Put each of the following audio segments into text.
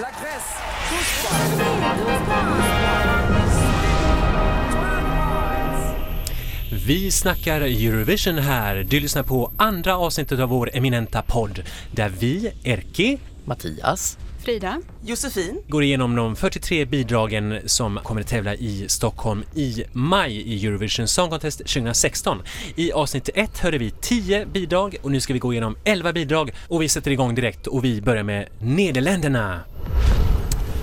La Grèce. Vi snackar Eurovision här. Du lyssnar på andra avsnittet av vår eminenta podd där vi, Erki, Mattias. Frida. Josefin. går igenom de 43 bidragen som kommer att tävla i Stockholm i maj i Eurovision Song Contest 2016. I avsnitt 1 hörde vi 10 bidrag och nu ska vi gå igenom 11 bidrag och vi sätter igång direkt och vi börjar med Nederländerna.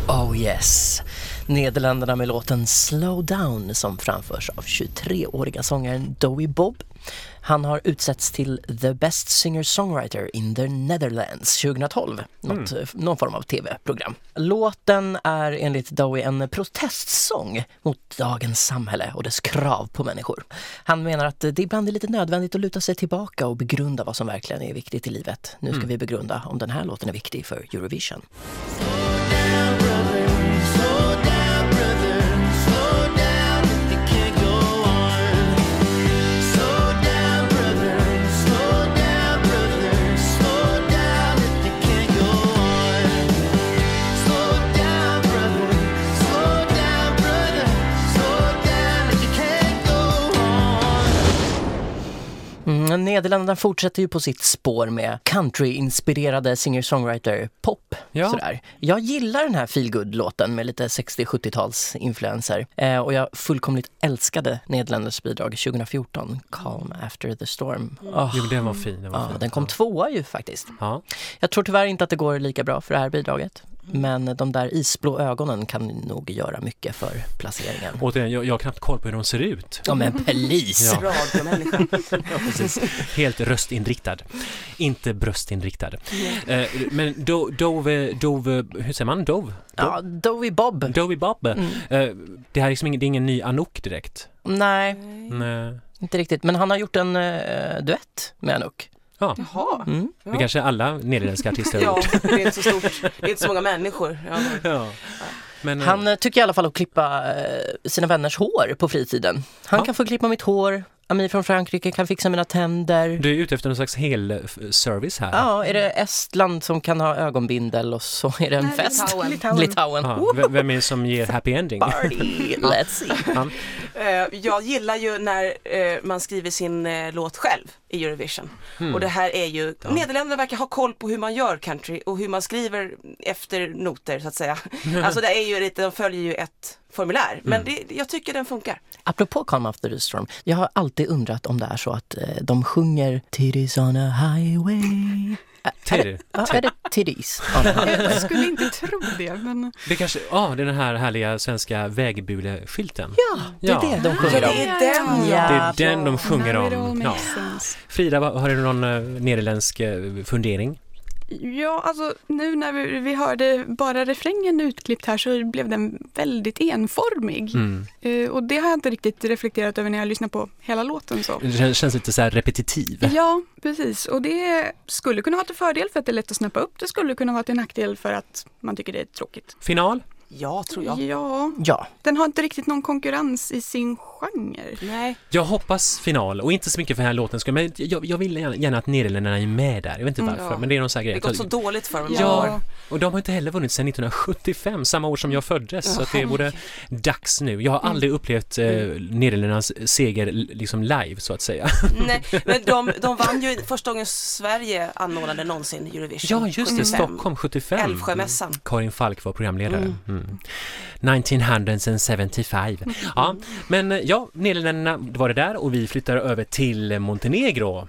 Oh yes. Nederländerna med låten Slow Down som framförs av 23-åriga sångaren Dowie Bob. Han har utsetts till The Best Singer-Songwriter in the Netherlands 2012. Något, Mm. Någon form av tv-program. Låten är enligt Dowie en protestsång mot dagens samhälle och dess krav på människor. Han menar att det ibland är lite nödvändigt att luta sig tillbaka och begrunda vad som verkligen är viktigt i livet. Nu ska Mm. vi begrunda om den här låten är viktig för Eurovision. Nederländerna fortsätter ju på sitt spår med country-inspirerade singer-songwriter-pop. Ja. Sådär. Jag gillar den här feelgood-låten med lite 60-70-tals influenser eh, och jag fullkomligt älskade Nederländernas bidrag 2014, Calm After the Storm. Åh, Jo, den var fin. Den, var ja, fin. den kom tvåa ju faktiskt. Ja. Jag tror tyvärr inte att det går lika bra för det här bidraget. Men de där isblå ögonen kan nog göra mycket för placeringen. Återigen, jag, jag har knappt koll på hur de ser ut. Ja men please! Ja. Ja, precis. Helt röstinriktad, inte bröstinriktad. Eh, men Do, Dove, Dove, hur säger man? Dove? Ja, Dowie Bob. Dowie Bob. Mm. Eh, det här är liksom ingen, det är ingen ny Anouk direkt. Nej, Nej. inte riktigt. Men han har gjort en eh, duett med Anouk. Ja, Jaha. Mm. det kanske alla nederländska artister har Ja, gjort. det är inte så stort. Det är inte så många människor. Ja, Ja. Men, eh, Han eh, tycker i alla fall att klippa eh, sina vänners hår på fritiden. Han Ja. kan få klippa mitt hår, Amir från Frankrike kan fixa mina tänder. du är ute efter någon slags hel-service här. Ja, är det Estland som kan ha ögonbindel och så är det en Nej, fest? Litauen. Litauen. Litauen. Ja, vem är det som ger happy ending? Party, let's see. Ja. Eh, Jag gillar ju när eh, man skriver sin eh, låt själv i Eurovision. Hmm. Och det här är ju, Nederländerna verkar ha koll på hur man gör country och hur man skriver efter noter så att säga. Alltså det är ju lite, de följer ju ett formulär. Men Mm. det, jag tycker den funkar. Apropå Calm After the Storm, jag har alltid undrat om det är så att eh, de sjunger Titties on a highway. Ä- Är det, Titty. ja, är det titties? Jag skulle inte tro det, men Det kanske, ja, det är den här härliga svenska vägbuleskylten. Ja, det är Ja. det de Ja, sjunger det om. är den Ja. Det är den de sjunger om. Ja. Frida, har du någon eh, nederländsk eh, fundering? Ja, alltså nu när vi, vi hörde bara refrängen utklippt här så blev den väldigt enformig. Mm. Eh, och det har jag inte riktigt reflekterat över när jag lyssnar på hela låten så. Det kän- känns lite så här repetitiv. Ja, precis. Och det skulle kunna vara till fördel för att det är lätt att snappa upp. Det skulle kunna vara till nackdel för att man tycker det är tråkigt. Final? Ja, tror jag. Ja, Ja, den har inte riktigt någon konkurrens i sin genre. Nej, Jag hoppas final och inte så mycket för den här låten skull, men jag, jag vill gärna, att Nederländerna är med där. Jag vet inte Mm, varför, ja. men det är någon sån här det grej. har gått så dåligt för dem. Ja. Och de har inte heller vunnit sedan 1975, samma år som jag föddes, så att det vore dags nu. Jag har aldrig upplevt eh, Nederländernas seger liksom live, så att säga. Nej, men de, de vann ju första gången Sverige anordnade någonsin Eurovision. Ja, just det, 75. Stockholm 75. Älvsjömässan. Karin Falk var programledare. Mm. 1975. Ja, men eh, ja, Nederländerna var det där och vi flyttar över till Montenegro.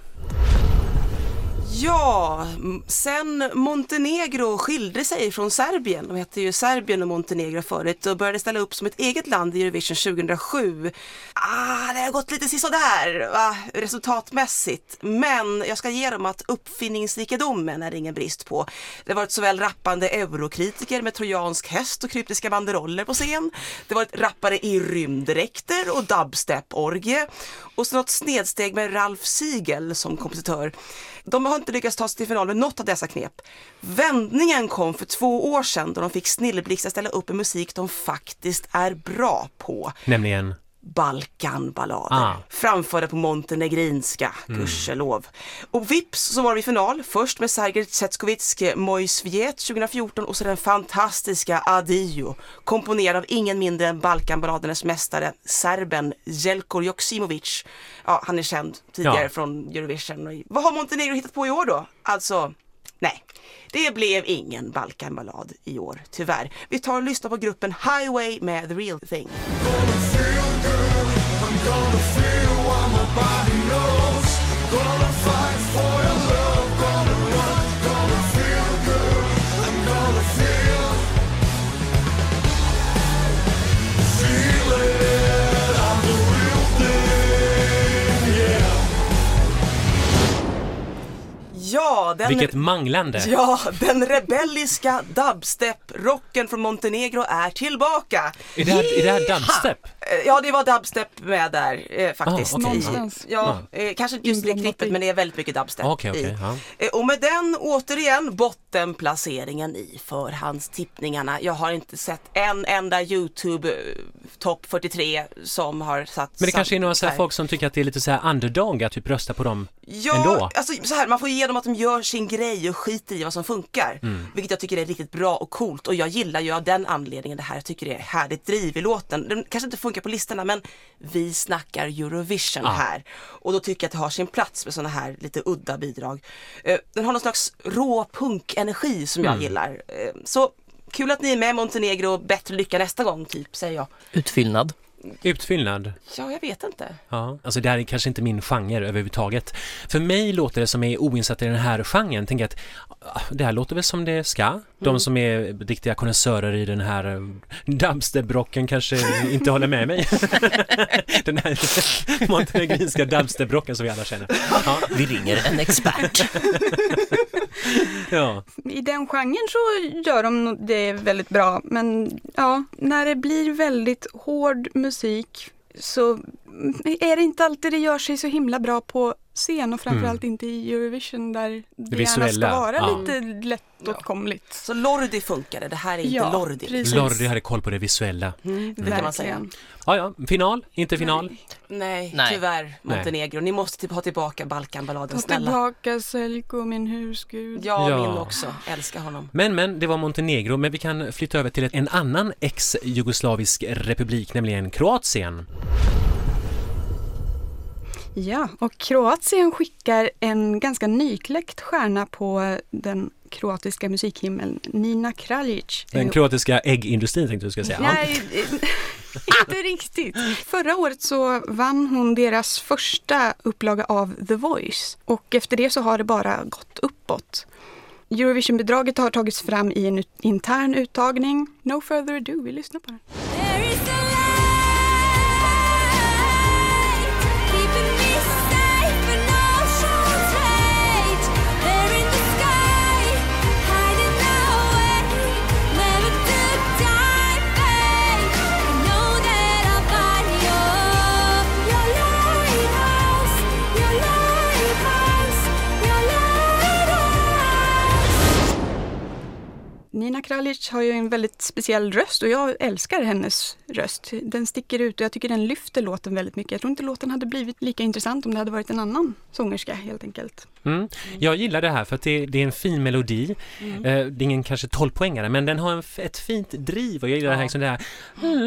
Ja, sen Montenegro skilde sig från Serbien, de hette ju Serbien och Montenegro förut och började ställa upp som ett eget land i Eurovision 2007. Ah, det har gått lite sisådär va, resultatmässigt, men jag ska ge dem att uppfinningsrikedomen är det ingen brist på. Det har varit såväl rappande eurokritiker med trojansk häst och kryptiska banderoller på scen. Det har varit rappare i rymddräkter och dubstep-orgie och så något snedsteg med Ralf Siegel som kompositör. De har inte lyckats ta sig till final med något av dessa knep. Vändningen kom för två år sedan då de fick Snilleblixt att ställa upp en musik de faktiskt är bra på. Nämligen, Balkanballader. Ah. Framförda på montenegrinska, gudskelov. Och vips så var vi i final, först med Sergej Tsetskovic Moj Sviet 2014 och så den fantastiska Adio, komponerad av ingen mindre än Balkanballadernas mästare, serben Jelko Joksimovic. Ja, han är känd tidigare Ja. från Eurovision. Vad har Montenegro hittat på i år då? Alltså, nej. Det blev ingen Balkanballad i år, tyvärr. Vi tar och lyssnar på gruppen Highway med The Real Thing. Ja, den... Vilket manglande! Ja, den rebelliska dubstep-rocken från Montenegro är tillbaka. Är det här, är det här dubstep? Eh, Ja, det var dubstep med där eh, faktiskt. Ah, okej. I-. Ja, eh, kanske inte just det klippet men det är väldigt mycket dubstep Okej, okej, i. Eh, Och med den återigen bottenplaceringen i förhandstippningarna. Jag har inte sett en enda YouTube eh, topp 43 som har satt Men det kanske är några så folk som tycker att det är lite så här underdog att typ rösta på dem Ja, ändå. alltså så här, man får ge dem att de gör sin grej och skiter i vad som funkar. Mm. Vilket jag tycker är riktigt bra och coolt och jag gillar ju av den anledningen det här. Jag tycker det är härligt driv i låten. Den kanske inte funkar på listorna men vi snackar Eurovision Ja. här. Och då tycker jag att det har sin plats med sådana här lite udda bidrag. Eh, Den har någon slags rå punkenergi som Mm. jag gillar. Eh, Så kul att ni är med Montenegro, bättre lycka nästa gång typ säger jag. Utfyllnad. Utfyllnad. Ja, jag vet inte. Ja, alltså det här är kanske inte min genre överhuvudtaget. För mig låter det som är oinsatt i den här genren, tänker att ah, det här låter väl som det ska. De Mm. som är riktiga konnässörer i den här eh, dubstep-rocken kanske inte håller med mig. den här montenegrinska dubstep-rocken som vi alla känner. Ja, Vi ringer en expert. ja. I den genren så gör de det väldigt bra. Men ja, när det blir väldigt hård musik musik så är det inte alltid det gör sig så himla bra på scen och framförallt inte i Eurovision där det, gärna visuella, ska vara ja. lite lättåtkomligt. Så Lordi funkade, det här är inte Ja, Lordi. precis. Lordi hade koll på det visuella. Mm, det kan man säga. Ja, ja, final, inte final. Nej, Nej. tyvärr Montenegro. Ni måste typ ha tillbaka Balkanballaden, Ta snälla. tillbaka Selko, min husgud. Ja, Ja. min också. Älskar honom. Men, men, det var Montenegro, men vi kan flytta över till en annan ex-jugoslavisk republik, nämligen Kroatien. Ja, och Kroatien skickar en ganska nykläckt stjärna på den kroatiska musikhimlen, Nina Kraljic. Den kroatiska äggindustrin tänkte du skulle säga. Nej, inte riktigt. Förra året så vann hon deras första upplaga av The Voice och efter det så har det bara gått uppåt. Eurovisionbidraget har tagits fram i en intern uttagning. No further ado, vi lyssnar på den. Nina Kraljic har ju en väldigt speciell röst och jag älskar hennes röst. Den sticker ut och jag tycker den lyfter låten väldigt mycket. Jag tror inte låten hade blivit lika intressant om det hade varit en annan sångerska helt enkelt. Mm. Jag gillar det här för att det, det är en fin melodi. Mm. Eh, det är ingen kanske 12-poängare men den har en, ett fint driv och jag gillar det här, liksom det här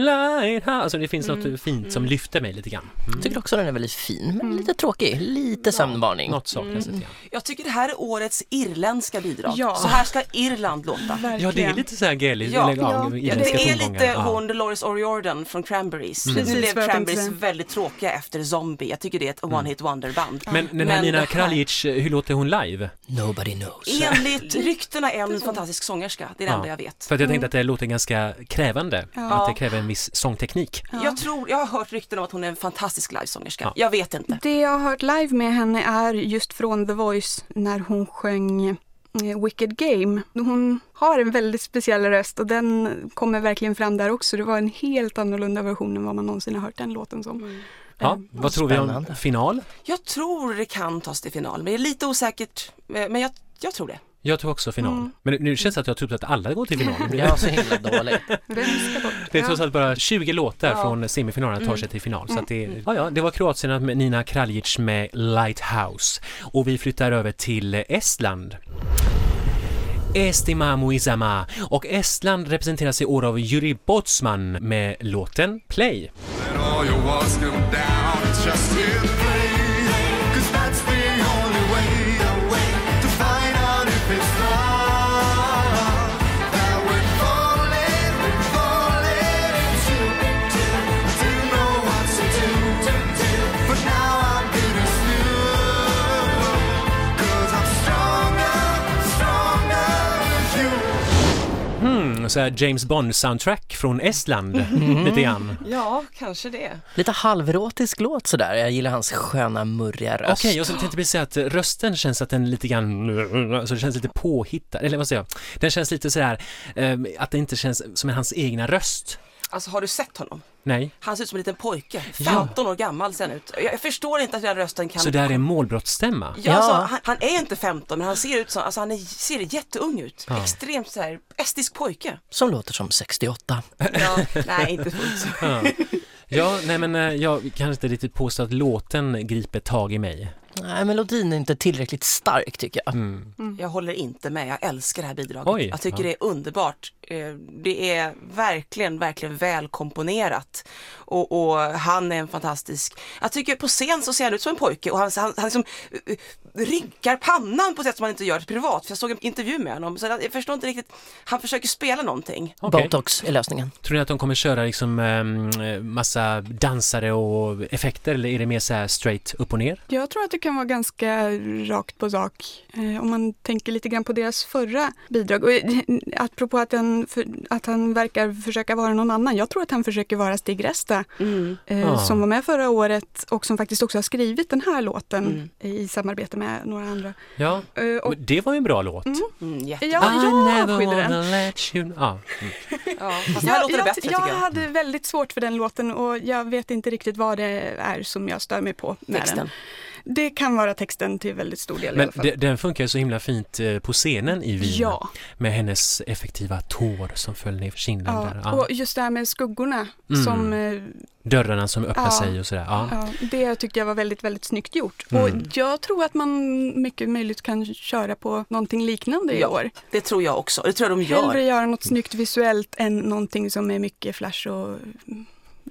lighthouse. Alltså det finns Mm. något fint som lyfter mig lite grann. Mm. Tycker också den är väldigt fin, men lite tråkig. Lite sömnvarning. Något saknas lite grann. Jag tycker det här är årets irländska bidrag. Ja. Så här ska Irland låta. Verkligen. Ja, det är lite så här galigt. Ja, ja. ja, det är lite hon Dolores O'Riordan från Cranberries. Nu Precis blev Cranberries väldigt tråkiga efter Zombie. Jag tycker det är ett one-hit wonder-band. Men den här Men Nina Kraljic, hur låter hon live? Nobody knows. Enligt ryktena är en fantastisk sångerska. Det är det enda jag vet. För att jag tänkte att det låter ganska krävande. Ja. Att det kräver en viss sångteknik. Ja. Jag tror, jag har hört rykten om att hon är en fantastisk livesångerska. Ja. Jag vet inte. Det jag har hört live med henne är just från The Voice när hon sjöng eh, Wicked Game. Hon har en väldigt speciell röst och den kommer verkligen fram där också. Det var en helt annorlunda version än vad man någonsin har hört den låten som. Ja, vad tror vi om final? Jag tror det kan tas till final, men det är lite osäkert. Eh, Men jag, jag tror det. Jag tror också final. Men nu känns det att jag tror att alla går till final. Det Ja, så himla dåligt. Ska bort? är trots allt bara 20 låtar Ja. från semifinalen tar sig till final. Så att det, ja, ja, det var Kroatien med Nina Kraljic med Lighthouse. Och vi flyttar över till Estland. Estimamo Isama och Estland representeras i år av Juri Botsman med låten Play. Mm, så James Bond-soundtrack från Estland, lite grann. Ja, kanske det. Lite halverotisk låt sådär. Jag gillar hans sköna murriga röst. Okej, jag tänkte precis säga att rösten känns att den lite grann, så det känns lite påhittad, eller vad säger jag? Den känns lite sådär, eh, att det inte känns som hans egna röst. Alltså har du sett honom? Nej, Han ser ut som en liten pojke. Ja. 15 år gammal ser han ut. Jag, jag förstår inte att den rösten kan... så det här är målbrottsstämma? Ja, Ja. Alltså, han, han är inte 15 men han ser ut som, alltså han är, ser jätteung ut. Ja. Extremt så här, estisk pojke. Som låter som 68. Ja, nej inte fullt så. Ja. Ja, nej men eh, jag kan inte riktigt påstå att låten griper tag i mig. Nej, melodin är inte tillräckligt stark tycker jag. Mm. Jag håller inte med, jag älskar det här bidraget. Oj, jag tycker ja. det är underbart. Eh, Det är verkligen, verkligen välkomponerat. Och, och han är en fantastisk, jag tycker på scen så ser han ut som en pojke och han, han, han liksom rynkar pannan på ett sätt som man inte gör privat. För jag såg en intervju med honom, så jag förstår inte riktigt, han försöker spela någonting. Okej. Botox är lösningen. Tror ni att de kommer köra liksom eh, massa dansare och effekter eller är det mer så här straight upp och ner? Jag tror att det kan vara ganska rakt på sak eh, om man tänker lite grann på deras förra bidrag. Och, eh, apropå att han, för, att han verkar försöka vara någon annan. Jag tror att han försöker vara Stig Resta eh, Ah. som var med förra året och som faktiskt också har skrivit den här låten Mm. i samarbete med några andra. Ja, Eh, och, det var ju en bra låt. Mm, jätte... ja, I jag never avskydde den. let you... Ja. Mm. ja, fast här låter det jag, bättre jag tycker jag. hade väldigt svårt för den låten och jag vet inte riktigt vad det är som jag stör mig på med Texten. den. Det kan vara texten till väldigt stor del i Men alla fall. de- den funkar ju så himla fint eh, på scenen i Wien Ja. med hennes effektiva tår som föll ner för kinden Ja, där. Ja. och just det här med skuggorna Mm. som eh, Dörrarna som öppnar Ja. sig och sådär. Ja. ja, det tyckte jag var väldigt, väldigt snyggt gjort. Mm. Och jag tror att man mycket möjligt kan köra på någonting liknande i Ja, år. Det tror jag också, det tror jag de gör. Hellre göra något snyggt visuellt än någonting som är mycket flash och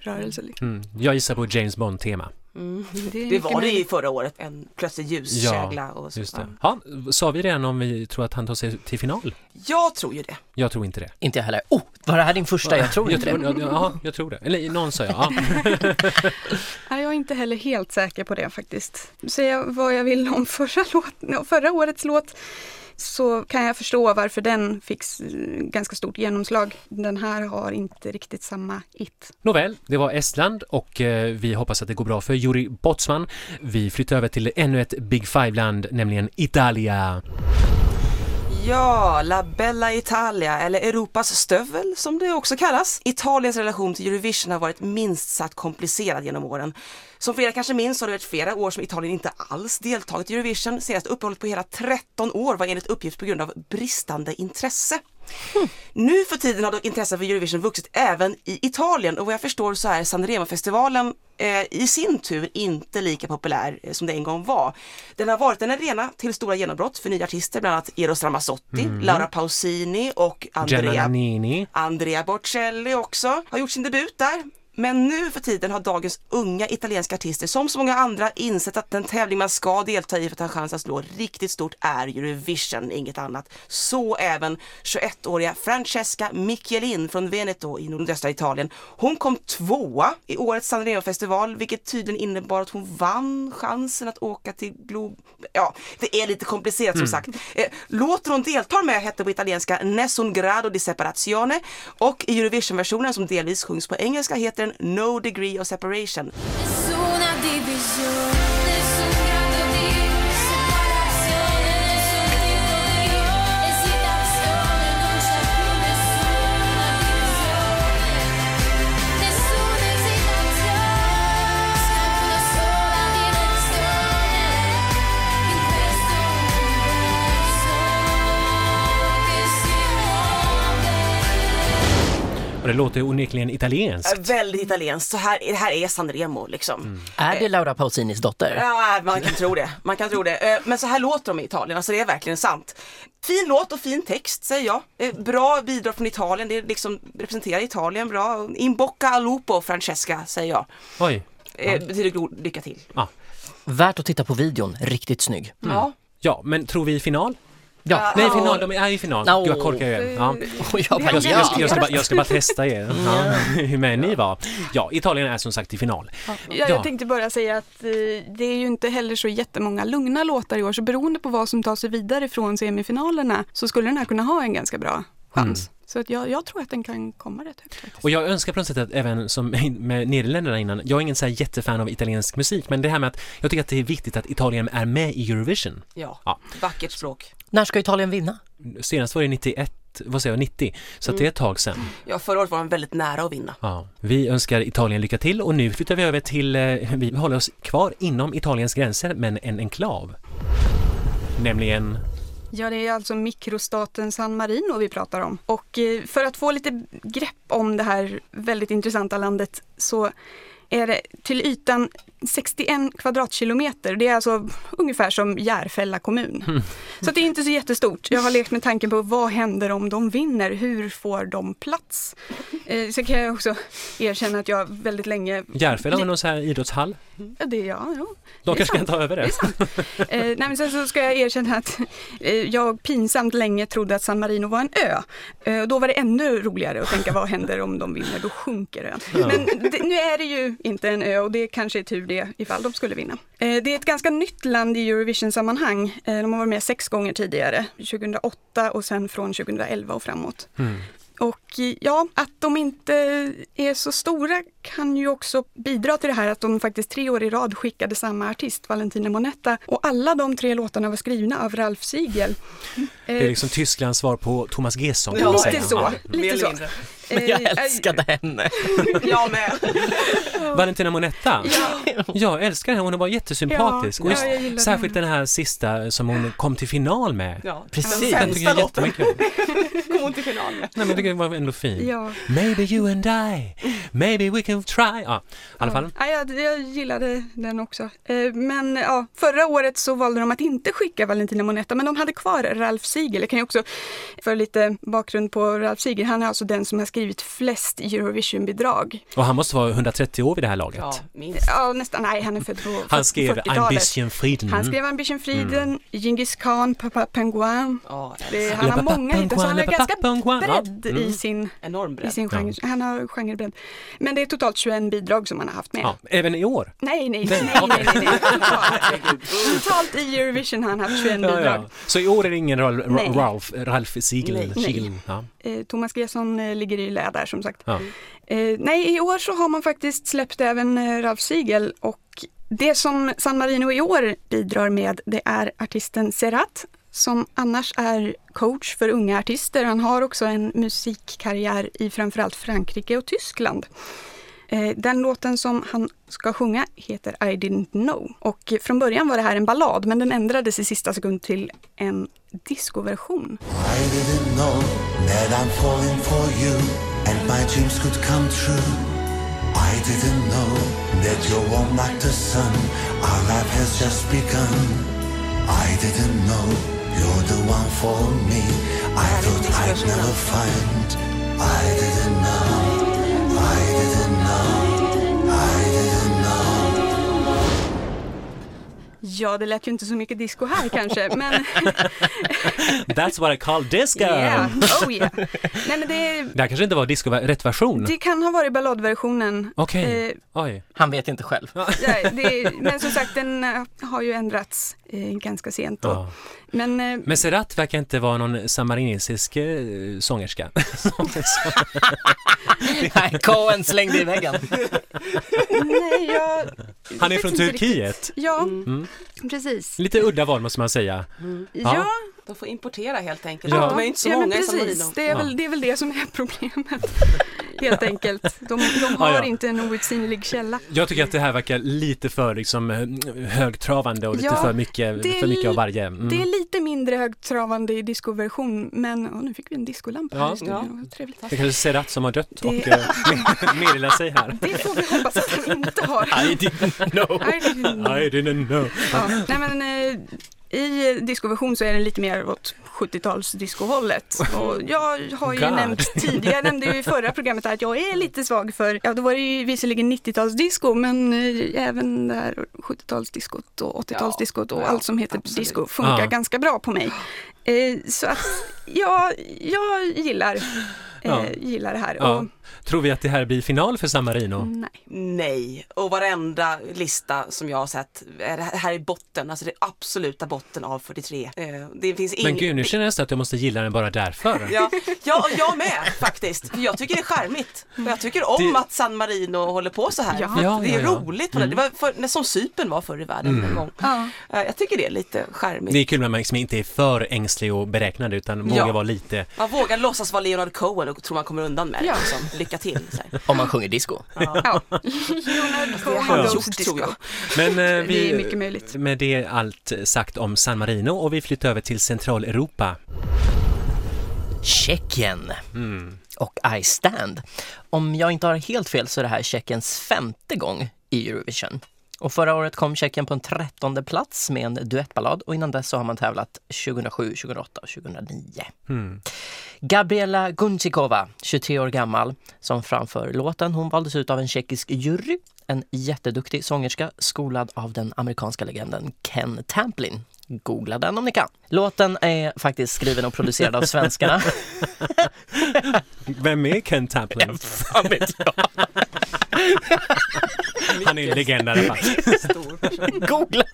rörelse. Liksom. Mm. Jag gissar på James Bond-tema. Mm. Det, Det var det i förra året, en plötslig ljuskägla. och så. Just det. Ja. Ja, sa vi redan om vi tror att han tar sig till final? Jag tror ju det. Jag tror inte det. Inte jag heller. Oh, var det här din första? Jag tror inte jag det. tror, ja, ja, jag tror det. Eller någon sa jag. Ja. Nej, jag är inte heller helt säker på det faktiskt. Säga vad jag vill om förra, låt, förra årets låt så kan jag förstå varför den fick ganska stort genomslag. Den här har inte riktigt samma it. Nåväl, det var Estland och eh, vi hoppas att det går bra för Juri Botsman. Vi flyttar över till ännu ett Big Five-land, nämligen Italia. Ja, La Bella Italia, eller Europas stövel som det också kallas. Italiens relation till Eurovision har varit minst sagt komplicerad genom åren. Som flera kanske minns har det varit flera år som Italien inte alls deltagit i Eurovision. Senaste uppehållet på hela 13 år var enligt uppgift på grund av bristande intresse. Nu för tiden har dock intresset för Eurovision vuxit även i Italien och vad jag förstår så är Sanremo-festivalen eh, i sin tur inte lika populär eh, som det en gång var. Den har varit en arena till stora genombrott för nya artister, bland annat Eros Ramazzotti, Laura Pausini och Andrea. Andrea Bocelli också har gjort sin debut där. Men nu för tiden har dagens unga italienska artister som så många andra insett att den tävling man ska delta i för att ha chans att slå riktigt stort är Eurovision, inget annat. Så även 21-åriga Francesca Michelin från Veneto i nordöstra Italien. Hon kom tvåa i årets Sanremo-festival vilket tydligen innebar att hon vann chansen att åka till Glob... Ja, det är lite komplicerat som sagt. Eh, låten hon deltar med hette på italienska Nessun grado di separazione och i Eurovision-versionen som delvis sjungs på engelska heter No degree of separation. Och det låter onekligen italienskt. Äh, Väldigt italienskt. Så här, det här är Sanremo liksom. Är det Laura Pausinis dotter? Ja, man kan tro det. Man kan tro det. Eh, Men så här låter de i Italien, alltså det är verkligen sant. Fin låt och fin text säger jag. Eh, Bra bidrag från Italien, det liksom representerar Italien bra. In bocca al lupo Francesca säger jag. Oj. Eh, betyder god lycka till. Värt att titta på videon, riktigt snygg. Ja. Ja, men tror vi final? Ja, Nej, Ja. final, de är i final. No. Gud, jag korkar igen. Ja. jag bara, Jag ska, jag, ska, jag, ska bara, jag ska bara testa er, ja. hur med ni var. Ja, Italien är som sagt i final. Ja, Ja. jag tänkte bara säga att eh, det är ju inte heller så jättemånga lugna låtar i år så beroende på vad som tar sig vidare från semifinalerna så skulle den här kunna ha en ganska bra chans. Så att jag, jag tror att den kan komma rätt högt faktiskt. Och jag önskar på något sätt att även som med Nederländerna innan, jag är ingen så här jättefan av italiensk musik, men det här med att jag tycker att det är viktigt att Italien är med i Eurovision. Ja, Ja. vackert språk. När ska Italien vinna? Senast var det 91, vad säger jag, 90, så att det är ett tag sedan. Ja, förra året var de väldigt nära att vinna. Ja. Vi önskar Italien lycka till och nu flyttar vi över till, eh, vi håller oss kvar inom Italiens gränser, men en enklav. Nämligen, Ja, det är alltså mikrostaten San Marino vi pratar om. Och eh, för att få lite grepp om det här väldigt intressanta landet så är det till ytan 61 kvadratkilometer. Det är alltså ungefär som Järfälla kommun. Så att det är inte så jättestort. Jag har lekt med tanken på vad händer om de vinner? Hur får de plats? Eh, så kan jag också erkänna att jag väldigt länge... Järfälla har någon så här idrottshall. Ja, det, ja, ja. De Det kanske kan ta över Det det. Eh, nej, men sen så ska jag erkänna att eh, jag pinsamt länge trodde att San Marino var en ö. Eh, och då var det ännu roligare att tänka vad händer om de vinner? Då sjunker ön. Men det, nu är det ju inte en ö och det kanske är tur det ifall de skulle vinna. Eh, det är ett ganska nytt land i Eurovision-sammanhang. Eh, de har varit med sex gånger tidigare. 2008 och sen från 2011 och framåt. Mm. Och eh, ja, att de inte är så stora kan ju också bidra till det här att de faktiskt tre år i rad skickade samma artist, Valentina Monetta. Och alla de tre låtarna var skrivna av Ralf Siegel. Det är liksom Tysklands svar på Thomas Gesson Ja, lite så. Lite så. Men jag Eh, älskade henne. Jag med. Valentina Monetta. Ja, Jag älskar henne, hon var jättesympatisk. Ja, och just, ja, gillar särskilt henne. den här sista som hon kom till final med. Ja. Precis. Den tycker jag sämsta är låten jättemycket. kom hon till final med. Nej men den var ändå fin. ja. Maybe you and I, maybe we can try. Ja, i alla fall. Ja, jag, jag gillade den också. Eh, Men ja, förra året så valde de att inte skicka Valentina Monetta, men de hade kvar Ralf Siegel. Jag kan ju också, för lite bakgrund på Ralf Siegel, han är alltså den som har skrivit flest Eurovision-bidrag. Och han måste vara 130 år vid det här laget. Ja, minst. Ja, nästan. Nej, han är född på Han skrev 40-talet. Ambition Frieden. Han skrev Ambition Friden, Genghis Khan, Papa Penguin. Det, älskar. han har många hittar, så han är ganska. Ja. bredd i Mm. sin, Enorm i bredd. sin genre. Han har genrebredd. Men det är totalt 21 bidrag som han har haft med. Ja, även i år. Nej, nej, Nej, nej, nej, nej, nej. Totalt. Totalt i Eurovision har han haft 21 Ja, bidrag. ja. Så i år är det ingen Ralf. Ralf, Siegel. Nej. Ja. Eh, Thomas Gesson eh, ligger i lä där som sagt. Ja. Eh, nej, i år så har man faktiskt släppt även Ralf Siegel och det som San Marino i år bidrar med det är artisten Serrat som annars är coach för unga artister. Han har också en musikkarriär i framförallt Frankrike och Tyskland. Eh, den låten som han ska sjunga heter I didn't know. Och från början var det här en ballad men den ändrades i sista sekund till en discoversion. I didn't know that I'm falling for you and my dreams could come true. I didn't know that you're warm like the sun. Our life has just begun. I didn't know you're the one for me. I thought I'd never find. I didn't know. I didn't Ja, det lät ju inte så mycket disco här kanske, men That's what I call disco! yeah, oh yeah. Nej, men det, Det här kanske inte var disco, rätt version? det kan ha varit balladversionen. Okej, Eh, oj. Han vet inte själv. ja, det, men som sagt, den eh, har ju ändrats eh, ganska sent då. Ja. Men eh, Men Serrat verkar inte vara någon samarinesisk eh, sångerska. Nej, Cohen slängde i väggen. nej, jag... Han är från Turkiet. riktigt. Ja, Mm. precis. Lite udda val måste man säga. Ja, De får importera helt enkelt. Ja. De är inte så ja, men många i San precis. Marino. Det är, Ja. väl, det är väl det som är problemet. Helt enkelt. De, de har Ja, ja. inte en outsinlig källa. Jag tycker att det här verkar lite för liksom, eh, högtravande och lite Ja, för mycket, för mycket av varje. Mm. Det är lite mindre högtravande i discoversion, men åh, nu fick vi en discolampa här Ja. i studion. Trevligt. Det kanske är Serat som har dött Det- och eh, meddelar sig här. Det får vi hoppas att han inte har. I didn't know. I didn't know. I didn't know. Ja, nej men, eh, I discoversion så är det lite mer åt 70-tals discohållet. Och jag har ju God. nämnt tidigare, jag nämnde ju i förra programmet att jag är lite svag för, ja då var det ju visserligen 90-talsdisco men eh, även det här 70-talsdiskot och 80-talsdiskot och Ja, allt som heter absolut. disco funkar Ja. ganska bra på mig. Eh, så att ja, jag gillar, Ja. eh, gillar det här. Och, Tror vi att det här blir final för San Marino? nej. Nej, och varenda lista som jag har sett är här i botten, alltså det absoluta botten av 43. Eh, Det finns ingen... Men gud, nu känner jag nästan att jag måste gilla den bara därför. Ja, ja, och jag med faktiskt. Jag tycker det är charmigt. Och jag tycker om Det- att San Marino håller på så här. Ja. Det är ja, ja. roligt. på det. Det var för, när som Cypern var förr i världen en gång. Ja. Eh, Jag tycker det är lite charmigt. Det är kul när man liksom inte är för ängslig och beräknande utan vågar Ja. vara lite... Man vågar låtsas vara Leonard Cohen och tror man kommer undan med det. Ja. Liksom. Lycka till. Så här. Om man sjunger disco. Ja. Ja. Leonard Det Cohen gjort disco. tror jag. Men eh, Det vi, är mycket möjligt. med det allt sagt om San Marino och vi flyttar över till Centraleuropa. Tjeckien och I Stand. Om jag inte har helt fel så är det här Tjeckiens femte gång i Eurovision. Och förra året kom Tjeckien på en trettonde plats med en duettballad och innan dess så har man tävlat 2007, 2008 och 2009. Gabriela Gunchikova, 23 år gammal, som framför låten. Hon valdes ut av en tjeckisk jury, en jätteduktig sångerska skolad av den amerikanska legenden Ken Tamplin. Googla den om ni kan. Låten är faktiskt skriven och producerad av svenskarna. Vem är Ken Tamplin? Fan vet jag. Han är en legend i alla fall. Googla.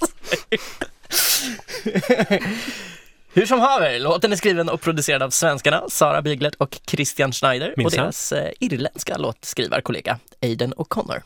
Hur som haver, låten är skriven och producerad av svenskarna Sara Biglet och Christian Schneider och Minsann. deras eh, irländska låtskrivarkollega Aiden O'Connor.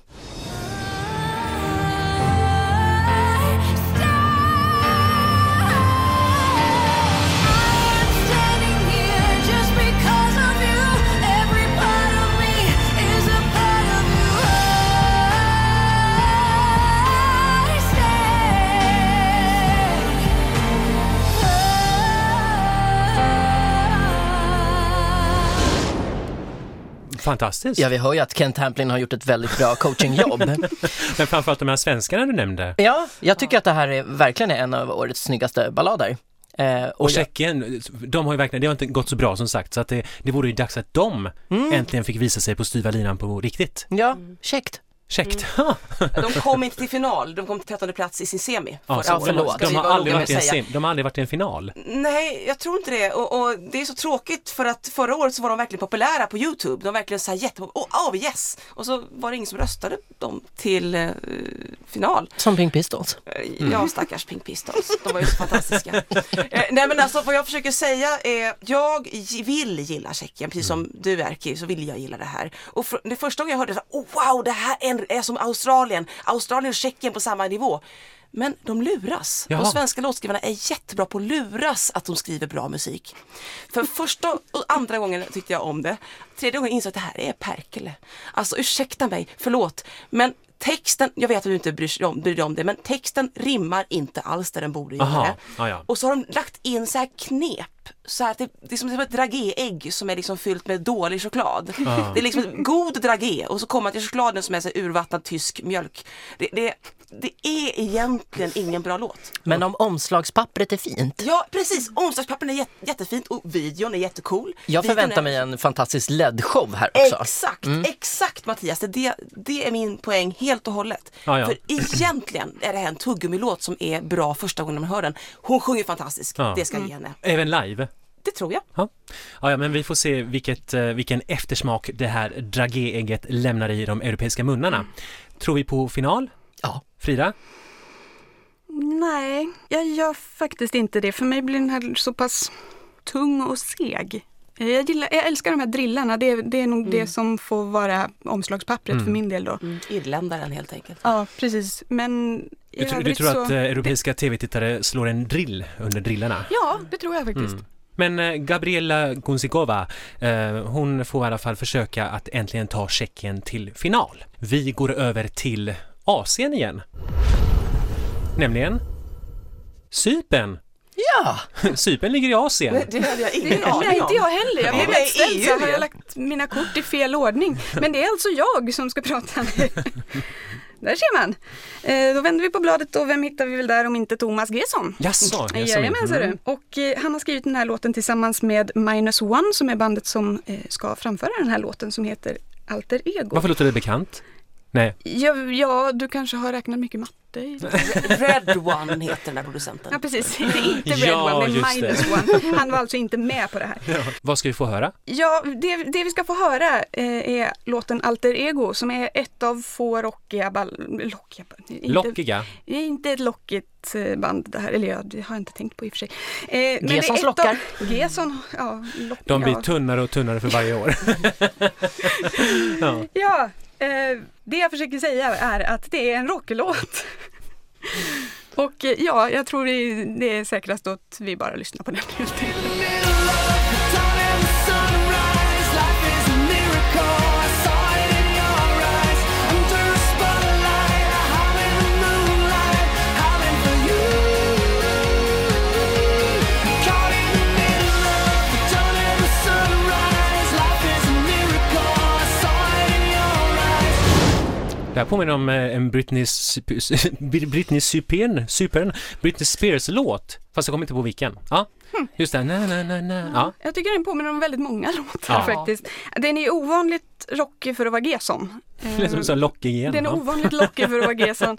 Fantastiskt. Ja, vi hör ju att Ken Tamplin har gjort ett väldigt bra coachingjobb. Men framförallt de här svenskarna du nämnde. ja, jag tycker att det här är verkligen en av årets snyggaste ballader. Eh, och Och Tjeckien, de har ju verkligen, det har inte gått så bra som sagt så att det, det vore ju dags att de äntligen fick visa sig på styva linan på riktigt. ja, käckt. Käckt! De kom inte till final, de kom till 13 plats i sin semi. Ja, så Ja, förlåt. De har, aldrig varit i en sim, de har aldrig varit i en final. Nej, jag tror inte det. Och, och det är så tråkigt för att förra året så var de verkligen populära på Youtube. De var verkligen så här jättepopulära. Åh, oh, yes! Och så var det ingen som röstade dem till eh, final. Som Pink Pistols. Eh, Ja, stackars Pink Pistols. De var ju så fantastiska. Eh, nej men alltså vad jag försöker säga är, jag vill gilla Tjeckien, precis som du Erki, så vill jag gilla det här. Och fr- det första gången jag hörde det, så, här, oh, wow, det här är, är som Australien. Australien och Tjeckien på samma nivå. Men de luras. Jaha. De svenska låtskrivarna är jättebra på att luras att de skriver bra musik. För första och andra gången tyckte jag om det. Tredje gången insåg jag att det här är Perkele. Alltså ursäkta mig, förlåt. Men texten, jag vet att du inte bryr dig om, bryr dig om det, men texten rimmar inte alls där den borde göra. Aha, ja, ja. Och så har de lagt in så här knep. Så här att det, det är som ett dragéägg som är liksom fyllt med dålig choklad. Ah. Det är liksom god dragé och så kommer man till chokladen som är så urvattnad tysk mjölk. Det, det, det är egentligen ingen bra låt. Men om omslagspappret är fint. Ja precis, omslagspappren är jätte, jättefint och videon är jättecool. Jag förväntar är- mig en fantastisk LED-show här också. Exakt, exakt Mattias. Det, det, det är min poäng helt och hållet. Ja, ja. För egentligen är det här en tuggummilåt som är bra första gången man hör den. Hon sjunger fantastiskt, Ja. det ska jag ge henne. Även live. Det tror jag. Ja. Ja, ja, men vi får se vilket, eh, vilken eftersmak det här dragéägget lämnar i de europeiska munnarna. Tror vi på final? Ja. Frida? Nej, jag gör faktiskt inte det. För mig blir den här så pass tung och seg. Jag, gillar, jag älskar de här drillarna. Det, det är nog det som får vara omslagspappret för min del då. Mm. Irländaren helt enkelt. Ja, precis. Men Du, tr- du tror så... att eh, europeiska tv-tittare slår en drill under drillarna? Ja, det tror jag faktiskt. Men eh, Gabriela Gunzikova, eh, hon får i alla fall försöka att äntligen ta Tjeckien till final. Vi går över till Asien igen. Nämligen Cypern. Ja! Cypern ligger i Asien. Det hade jag Det, ingen aning nej, om. inte jag heller. Jag blev helt ställd så har jag lagt mina kort i fel ordning. Men det är alltså jag som ska prata nu. Där ser man. Eh, då vänder vi på bladet och vem hittar vi väl där om inte Thomas Gesson? Jaså. Jajamän, ser Mm. du. Och eh, han har skrivit den här låten tillsammans med Minus One som är bandet som eh, ska framföra den här låten som heter Alter Ego. Varför låter det bekant? Nej, Ja, ja, du kanske har räknat mycket matte i Red One heter den där producenten. Ja, precis. Det är inte Red Ja, One, det just är det. Minus One. Han var alltså inte med på det här. vad ska vi få höra? Ja, det, det vi ska få höra eh, är låten Alter Ego som är ett av få rockiga ball... Lockiga, inte, Lockiga? Det är inte ett lockigt eh, band det här, eller ja, det har jag inte tänkt på i och för sig. Eh, men det är Gesons lockar. Av, Geson, ja, lock, De blir ja. tunnare och tunnare för varje år. ja. Ja, eh, det jag försöker säga är att det är en rocklåt. Och eh, ja, jag tror det, det är säkrast att vi bara lyssnar på den helt enkelt. Det här påminner om eh, en Britney, Britney Cypern, Britney Spears-låt. Fast jag kommer inte på vilken. Ja, just det. Na, na, na, na. Ja. Jag tycker den påminner om väldigt många låtar Ja. faktiskt. Den är ovanligt rockig för att vara Gesson. Det är som så lockig igen. Den är ja. ovanligt lockig för att vara Gesson.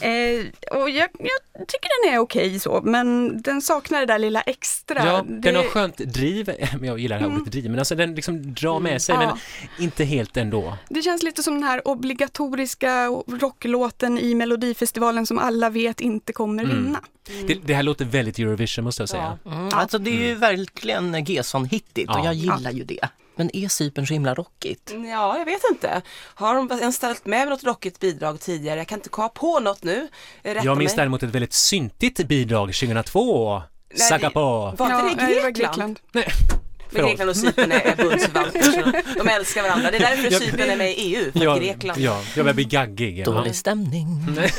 Eh, och jag, jag tycker den är okej så, men den saknar det där lilla extra. Ja, det, den har skönt driv, jag gillar det här ordet driv, men alltså den liksom drar med sig, Ja. men inte helt ändå. det känns lite som den här obligatoriska rocklåten i Melodifestivalen som alla vet inte kommer Mm. vinna. Det, det här låter väldigt Eurovision måste jag säga. Mm, alltså det är ju verkligen Gesson-hittigt och Ja. jag gillar ju det. Men är Cypern så himla rockigt? Ja, jag vet inte. Har de ens ställt med något rockigt bidrag tidigare? Jag kan inte komma på något nu. Rätta Jag minns mig. däremot ett väldigt syntigt bidrag 2002. Nej, Saga det- på. Var inte det Grekland? Nej, Men. Grekland och Cypern är, bundsförvanter. De älskar varandra. Det är därför Cypern är med i EU. För Ja, Grekland. ja, jag börjar bli gaggig. Dålig stämning.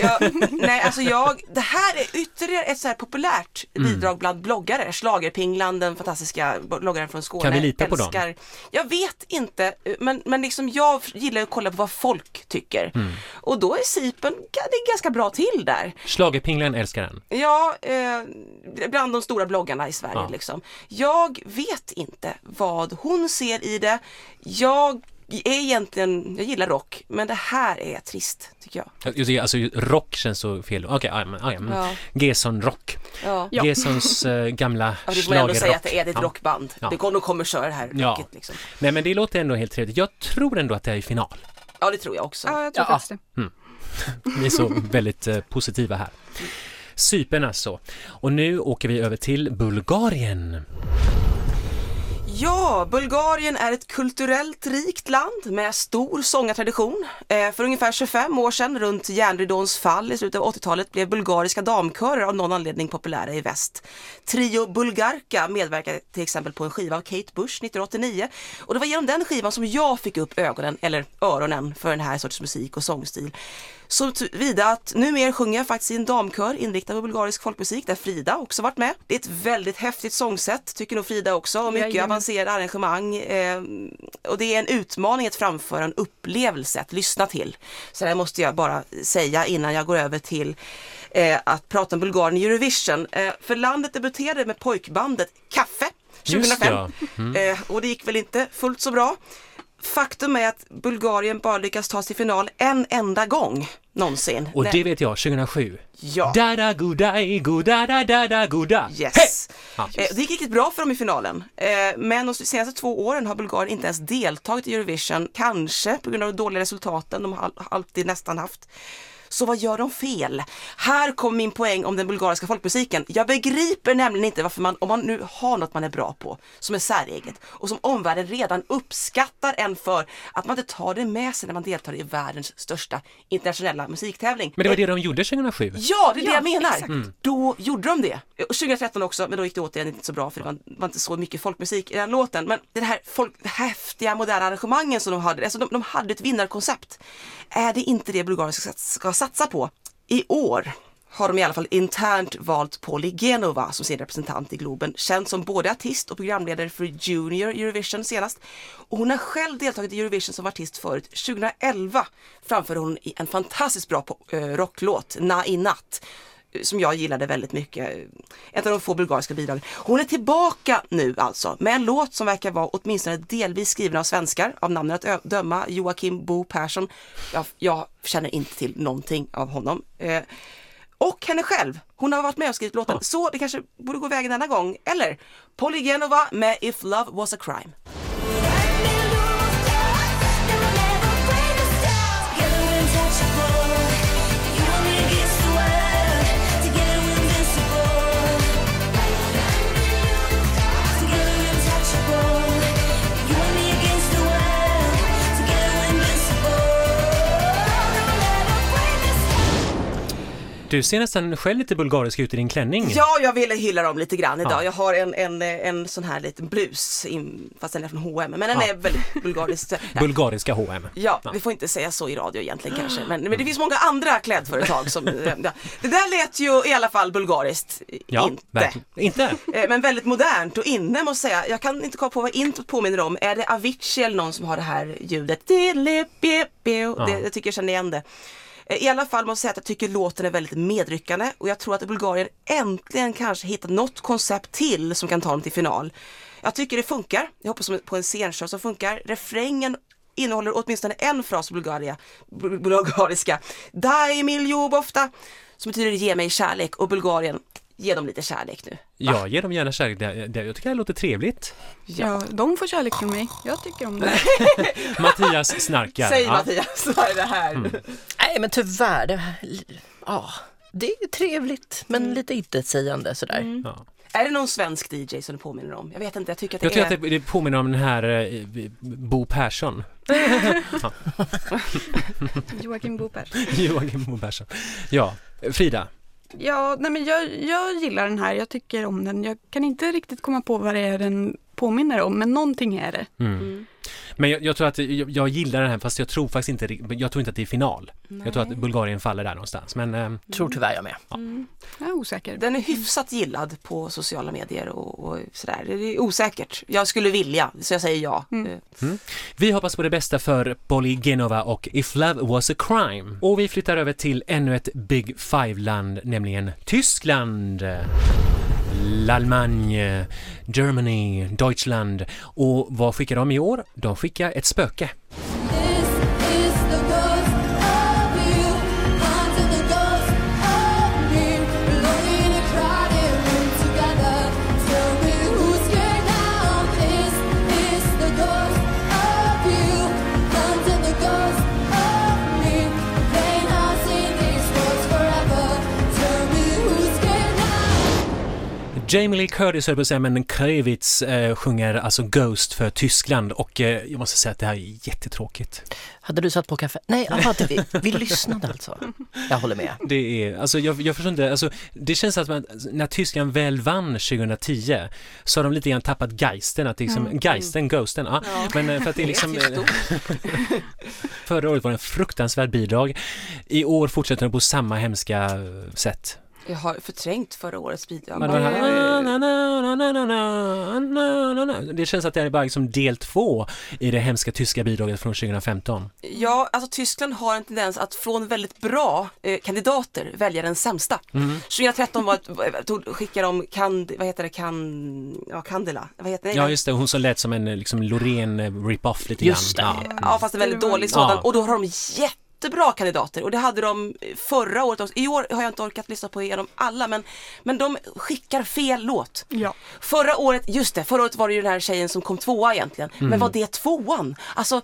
Ja, nej, alltså jag, det här är ytterligare ett så här populärt Mm. bidrag bland bloggare. Schlagerpinglan, den fantastiska bloggaren från Skåne. Kan vi lita på dem? älskar. Jag vet inte, men, men liksom jag gillar att kolla på vad folk tycker. Mm. Och då är Cypern, det är ganska bra till där. Schlagerpinglan älskar den. Ja, eh, bland de stora bloggarna i Sverige Ja. liksom. Jag vet inte vad hon ser i det. Jag är egentligen, jag gillar rock, men det här är trist tycker jag. Alltså rock känns så fel. Okej, ja, men- ja, men Ja. Gesson rock. Ja. Ja. Gessons eh, gamla Ja, det får ändå säga att det är ett Ja. rockband. Ja. Det kommer, de kommer köra det här Ja. rocket liksom. Nej men det låter ändå helt trevligt. Jag tror ändå att det är i final. Ja, det tror jag också. Ja, jag tror Ja. faktiskt det. Vi är så väldigt eh, positiva här. Cypern alltså. Och nu åker vi över till Bulgarien. Ja, Bulgarien är ett kulturellt rikt land med stor sångartradition. Eh, för ungefär 25 år sedan, runt järnridåns fall i slutet av 80-talet, blev bulgariska damkörer av någon anledning populära i väst. Trio Bulgarka medverkade till exempel på en skiva av Kate Bush 1989 och det var genom den skivan som jag fick upp ögonen, eller öronen, för den här sorts musik och sångstil. Så vida att numera sjunger jag faktiskt i en damkör inriktad på bulgarisk folkmusik där Frida också varit med. Det är ett väldigt häftigt sångsätt, tycker nog Frida också, och mycket Jajamän. avancerade arrangemang. Eh, och det är en utmaning att framföra en upplevelse att lyssna till. Så det här måste jag bara säga innan jag går över till eh, att prata om Bulgarien i Eurovision. Eh, för landet debuterade med pojkbandet Kaffe Just 2005. det, Eh, och det gick väl inte fullt så bra. Faktum är att Bulgarien bara lyckas ta sig till final en enda gång någonsin. Och det vet jag, 2007. Ja. Da da godai, goda da da da goda. Yes. Ja. Eh, Det gick riktigt bra för dem i finalen. Eh, Men de senaste två åren har Bulgarien inte ens deltagit i Eurovision. Kanske på grund av de dåliga resultaten de alltid nästan haft. Så vad gör de fel? Här kommer min poäng om den bulgariska folkmusiken. Jag begriper nämligen inte varför man, om man nu har något man är bra på, som är säreget och som omvärlden redan uppskattar en för, att man inte tar det med sig när man deltar i världens största internationella musiktävling. Men det var det de gjorde 2007. Ja, det är det Ja, jag menar. exakt. Mm. Då gjorde de det. Och 2013 också, men då gick det återigen inte så bra för det var, var inte så mycket folkmusik i den låten. Men den här folk, häftiga moderna arrangemangen som de hade, alltså de, de hade ett vinnarkoncept. Är det inte det Bulgarien ska, ska satsa på? I år har de i alla fall internt valt Polly Genova som sin representant i Globen, känd som både artist och programledare för Junior Eurovision senast. Och hon har själv deltagit i Eurovision som artist förut. 2011 framförde hon en fantastiskt bra eh, rocklåt, Na i natt som jag gillade väldigt mycket. Ett av de få bulgariska bidragen. Hon är tillbaka nu alltså med en låt som verkar vara åtminstone delvis skriven av svenskar av namnet att döma Joakim Bo Persson. Jag, jag känner inte till någonting av honom. Eh, och henne själv. Hon har varit med och skrivit låten. Så det kanske borde gå vägen denna gång. Eller Polly Genova med If Love Was A Crime. Du ser nästan själv lite bulgarisk ut i din klänning. Ja, jag ville hylla dem lite grann idag. Ja. Jag har en, en, en sån här liten blus, in, fast den är från H&M men den Ja. är väldigt bulgarisk. Ja. Bulgariska H&M. Ja, vi får inte säga så i radio egentligen kanske. Men, men det finns många andra klädföretag som... Ja. Det där lät ju i alla fall bulgariskt. Ja, inte. verkligen. Inte? Eh, Men väldigt modernt och inne måste jag säga. Jag kan inte komma på vad introt påminner om. Är det Avicii eller någon som har det här ljudet? Det, jag tycker jag känner igen det. Eh, I alla fall måste jag säga att jag tycker låten är väldigt medryckande och jag tror att Bulgarien äntligen kanske hittat något koncept till som kan ta dem till final. Jag tycker det funkar. Jag hoppas på en scenshow som funkar. Refrängen innehåller åtminstone en fras på bulgaria, bulgariska. Daj miljobofta! som betyder ge mig kärlek och Bulgarien, ge dem lite kärlek nu. Ja, ge dem gärna kärlek. Det, det, jag tycker det låter trevligt. Ja, de får kärlek från mig. Jag tycker om det. Mattias snarkar. Säg Ja. Mattias, vad är det här? Nej men tyvärr, det, ja, det är ju trevligt men lite intetsägande sådär. Ja. Är det någon svensk DJ som du påminner om? Jag vet inte, jag tycker att det Jag tycker är... att det, påminner om den här eh, Bo Persson. Joakim Boper. Joakim Bo Persson. Ja, Frida. Ja, nej men jag, jag gillar den här. Jag tycker om den. Jag kan inte riktigt komma på vad det är den påminner om, men någonting är det. Mm. Men jag, jag tror att jag, jag gillar den här fast jag tror faktiskt inte, jag tror inte att det är final. Jag tror att Bulgarien faller där någonstans. Men eh, Tror tyvärr jag med. Jag är osäker. Den är hyfsat gillad på sociala medier och, och sådär. Det är osäkert. Jag skulle vilja, så jag säger ja. Eh, vi hoppas på det bästa för Polly Genova och If Love Was A Crime. Och vi flyttar över till ännu ett Big Five-land, nämligen Tyskland. L'Allemagne, Germany, Deutschland. Och vad skickar de i år? De skickar ett spöke. Jamie Lee Curtis, höll på att säga, men Kravitz eh, sjunger alltså Ghost för Tyskland och eh, jag måste säga att det här är jättetråkigt. Hade du satt på kaffe? Nej, aha, det, vi, vi lyssnade alltså. Jag håller med. Det är, alltså jag, jag förstår inte, alltså det känns att man, när Tyskland väl vann 2010 så har de lite grann tappat geisten, att liksom, geisten, ghosten, ja. Men eh, för att det är liksom, förra året var det en fruktansvärd bidrag. I år fortsätter de på samma hemska sätt. Jag har förträngt förra årets bidrag. Men här... Det känns att det här är bara liksom del två i det hemska tyska bidraget från 2015. Ja, alltså Tyskland har en tendens att från väldigt bra eh, kandidater välja den sämsta. Mm. 2013 var, tog, skickade de Kand, vad heter det, kan, ja, Candela, vad heter det? Ja, just det, hon som lät som en eh, liksom Loreen eh, rip-off lite grann. Just det. Ja, mm. ja fast en väldigt dålig sådan. Ja. Och då har de jätte jättebra kandidater och det hade de förra året också. I år har jag inte orkat lyssna på igenom alla men, men de skickar fel låt. Ja. Förra året, just det, förra året var det ju den här tjejen som kom tvåa egentligen. Men var det tvåan? Alltså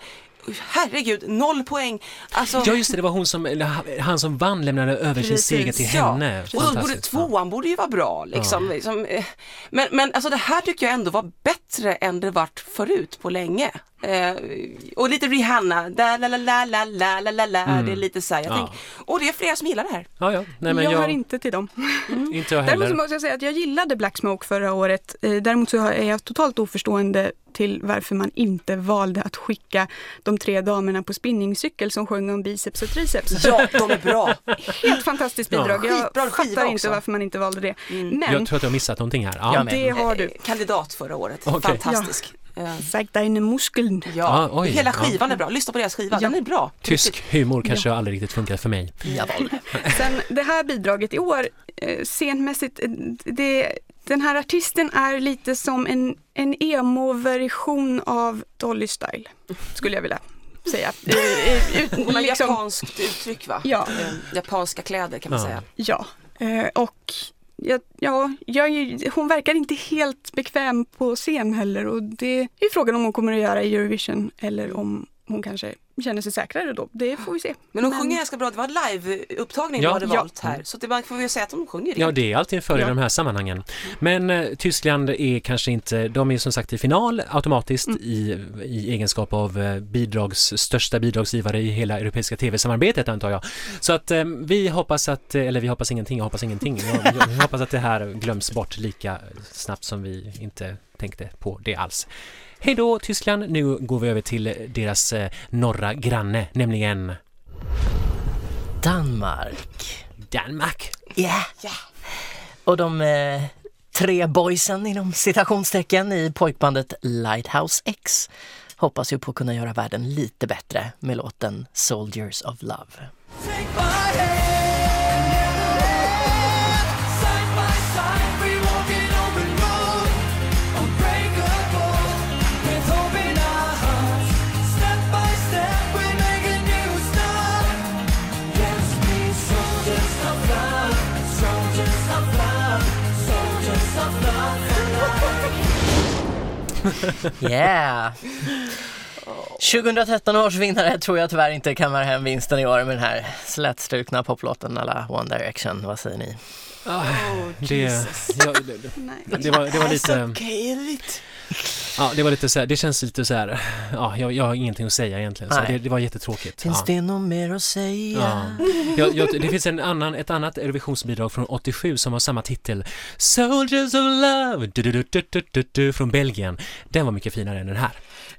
herregud, noll poäng. Alltså, Ja just det, det var hon som, han som vann lämnade över sin seger till Ja, henne. och då borde. Ja. tvåan borde ju vara bra liksom. liksom eh, men, men alltså det här tycker jag ändå var bättre än det vart förut på länge. Eh, och lite Rihanna, da, la la la la la la la la, det är lite så här, jag Mm. Ja. tänk, och det är flera som gillar det här. Ja, ja. Nej, men jag, jag, hör inte till dem. inte jag Däremot heller. måste jag säga att jag gillade Black Smoke förra året. Eh, Däremot så är jag totalt oförstående till varför man inte valde att skicka de tre damerna på spinningcykel som sjöng om biceps och triceps. Ja, de är bra. Helt fantastiskt Ja. bidrag. Jag Skitbra skiva fattar inte också. varför man inte valde det. Men Jag tror att har missat någonting här. Ja. Jag med. det har du. Kandidat förra året, Okej. fantastisk. Eh, Säg deine Muskeln. Ja, Ja, oj, hela ja. skivan är bra. Lyssna på deras skiva, Ja. den är bra. Tysk humor kanske aldrig riktigt funkar för mig. Jawohl. Sen det här bidraget i år, eh, scenmässigt, eh, det, den här artisten är lite som en, en emo-version av Dolly Style, skulle jag vilja säga. Eh, eh, ut- Hon har liksom- japanskt uttryck va? Ja. Eh, Japanska kläder kan man Ja. säga. Ja, eh, och ja, ja, jag, hon verkar inte helt bekväm på scen heller och det är frågan om hon kommer att göra i Eurovision eller om hon kanske känner sig säkrare då. Det får vi se. Men hon sjunger ganska bra, det var en live-upptagning Ja. du hade Ja. valt här. Så det får vi säga att hon sjunger Ja, det är alltid en fördel i Ja. de här sammanhangen. Men eh, Tyskland är kanske inte, de är som sagt i final automatiskt Mm. i, i egenskap av eh, bidrags, största bidragsgivare i hela europeiska tv-samarbetet antar jag. Så att eh, vi hoppas att, eller vi hoppas ingenting, jag hoppas ingenting. Jag, jag hoppas att det här glöms bort lika snabbt som vi inte tänkte på det alls. Hej då Tyskland, nu går vi över till deras eh, norra granne, nämligen Danmark. Danmark. Yeah. Och de eh, tre boysen inom citationstecken i pojkbandet Lighthouse X hoppas ju på att kunna göra världen lite bättre med låten Soldiers of Love. Yeah! 2013 års vinnare tror jag tyvärr inte kammar hem vinsten i år med den här slätstrukna poplåten alla One Direction. Vad säger ni? Det, ja, det, Nej. det, var, det var lite... Ja, det var lite så här, det känns lite så här, ja, jag, jag har ingenting att säga egentligen, så Nej. det, det var jättetråkigt. Finns ja. det något mer att säga? Ja. Jag, jag, det finns en annan, ett annat Eurovisionsbidrag från 87 som har samma titel Soldiers of Love du, du, du, du, du, du, du, från Belgien. Den var mycket finare än den här.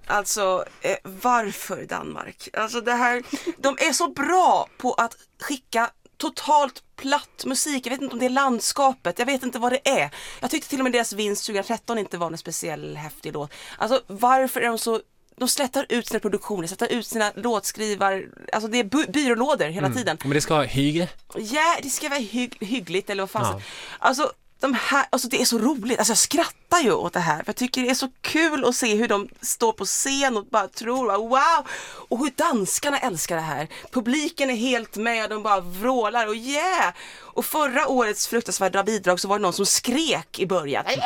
Alltså, eh, varför Danmark? Alltså det här, de är så bra på att skicka totalt platt musik. Jag vet inte om det är landskapet, jag vet inte vad det är. Jag tyckte till och med deras vinst 2013 inte var en speciell häftig låt. Alltså varför är de så de slätar ut sina produktioner, slätar ut sina låtskrivar, alltså det är by- byrålådor hela tiden. Men det ska ha hygge. Ja, det ska vara hygg, hyggligt eller vad fan. Ja. Alltså, de här, alltså det är så roligt, alltså jag skrattar ju åt det här för jag tycker det är så kul att se hur de står på scen och bara tror wow! Och hur danskarna älskar det här. Publiken är helt med, de bara vrålar och yeah! Och förra årets fruktansvärda bidrag så var det någon som skrek i början. Yeah!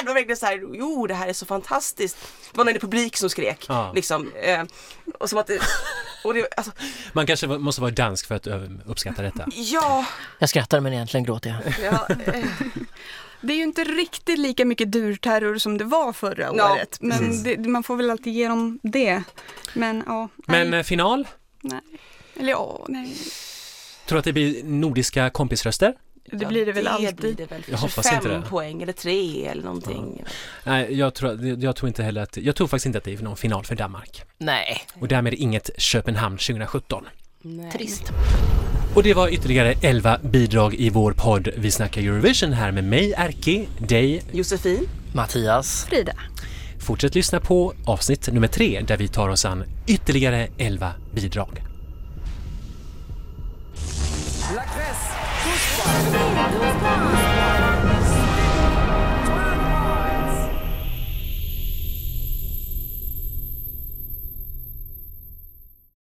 Det var verkligen så här, jo det här är så fantastiskt. Det var någon i publik som skrek. Ja. Liksom, eh, och som att och det, alltså, Man kanske måste vara dansk för att uppskatta detta. ja, Jag skrattar men egentligen gråter jag. ja eh. Det är ju inte riktigt lika mycket durterror som det var förra Ja, året. Men det, man får väl alltid ge dem det. Men ja, Men nej, eh, final? nej. Eller ja, nej. Tror att det blir nordiska kompisröster? Det blir det väl det alltid. Blir det väl. Jag hoppas 25 inte det. poäng eller 3 eller någonting. Nej, jag tror, jag tror inte heller att, jag tror faktiskt inte att det är någon final för Danmark. Nej, Och därmed inget Köpenhamn 2017. Nej. trist. Och det var ytterligare 11 bidrag i vår podd Vi snackar Eurovision här med mig, Erki, dig. Josefin, Mattias. Frida. Fortsätt lyssna på avsnitt nummer tre där vi tar oss an ytterligare 11 bidrag.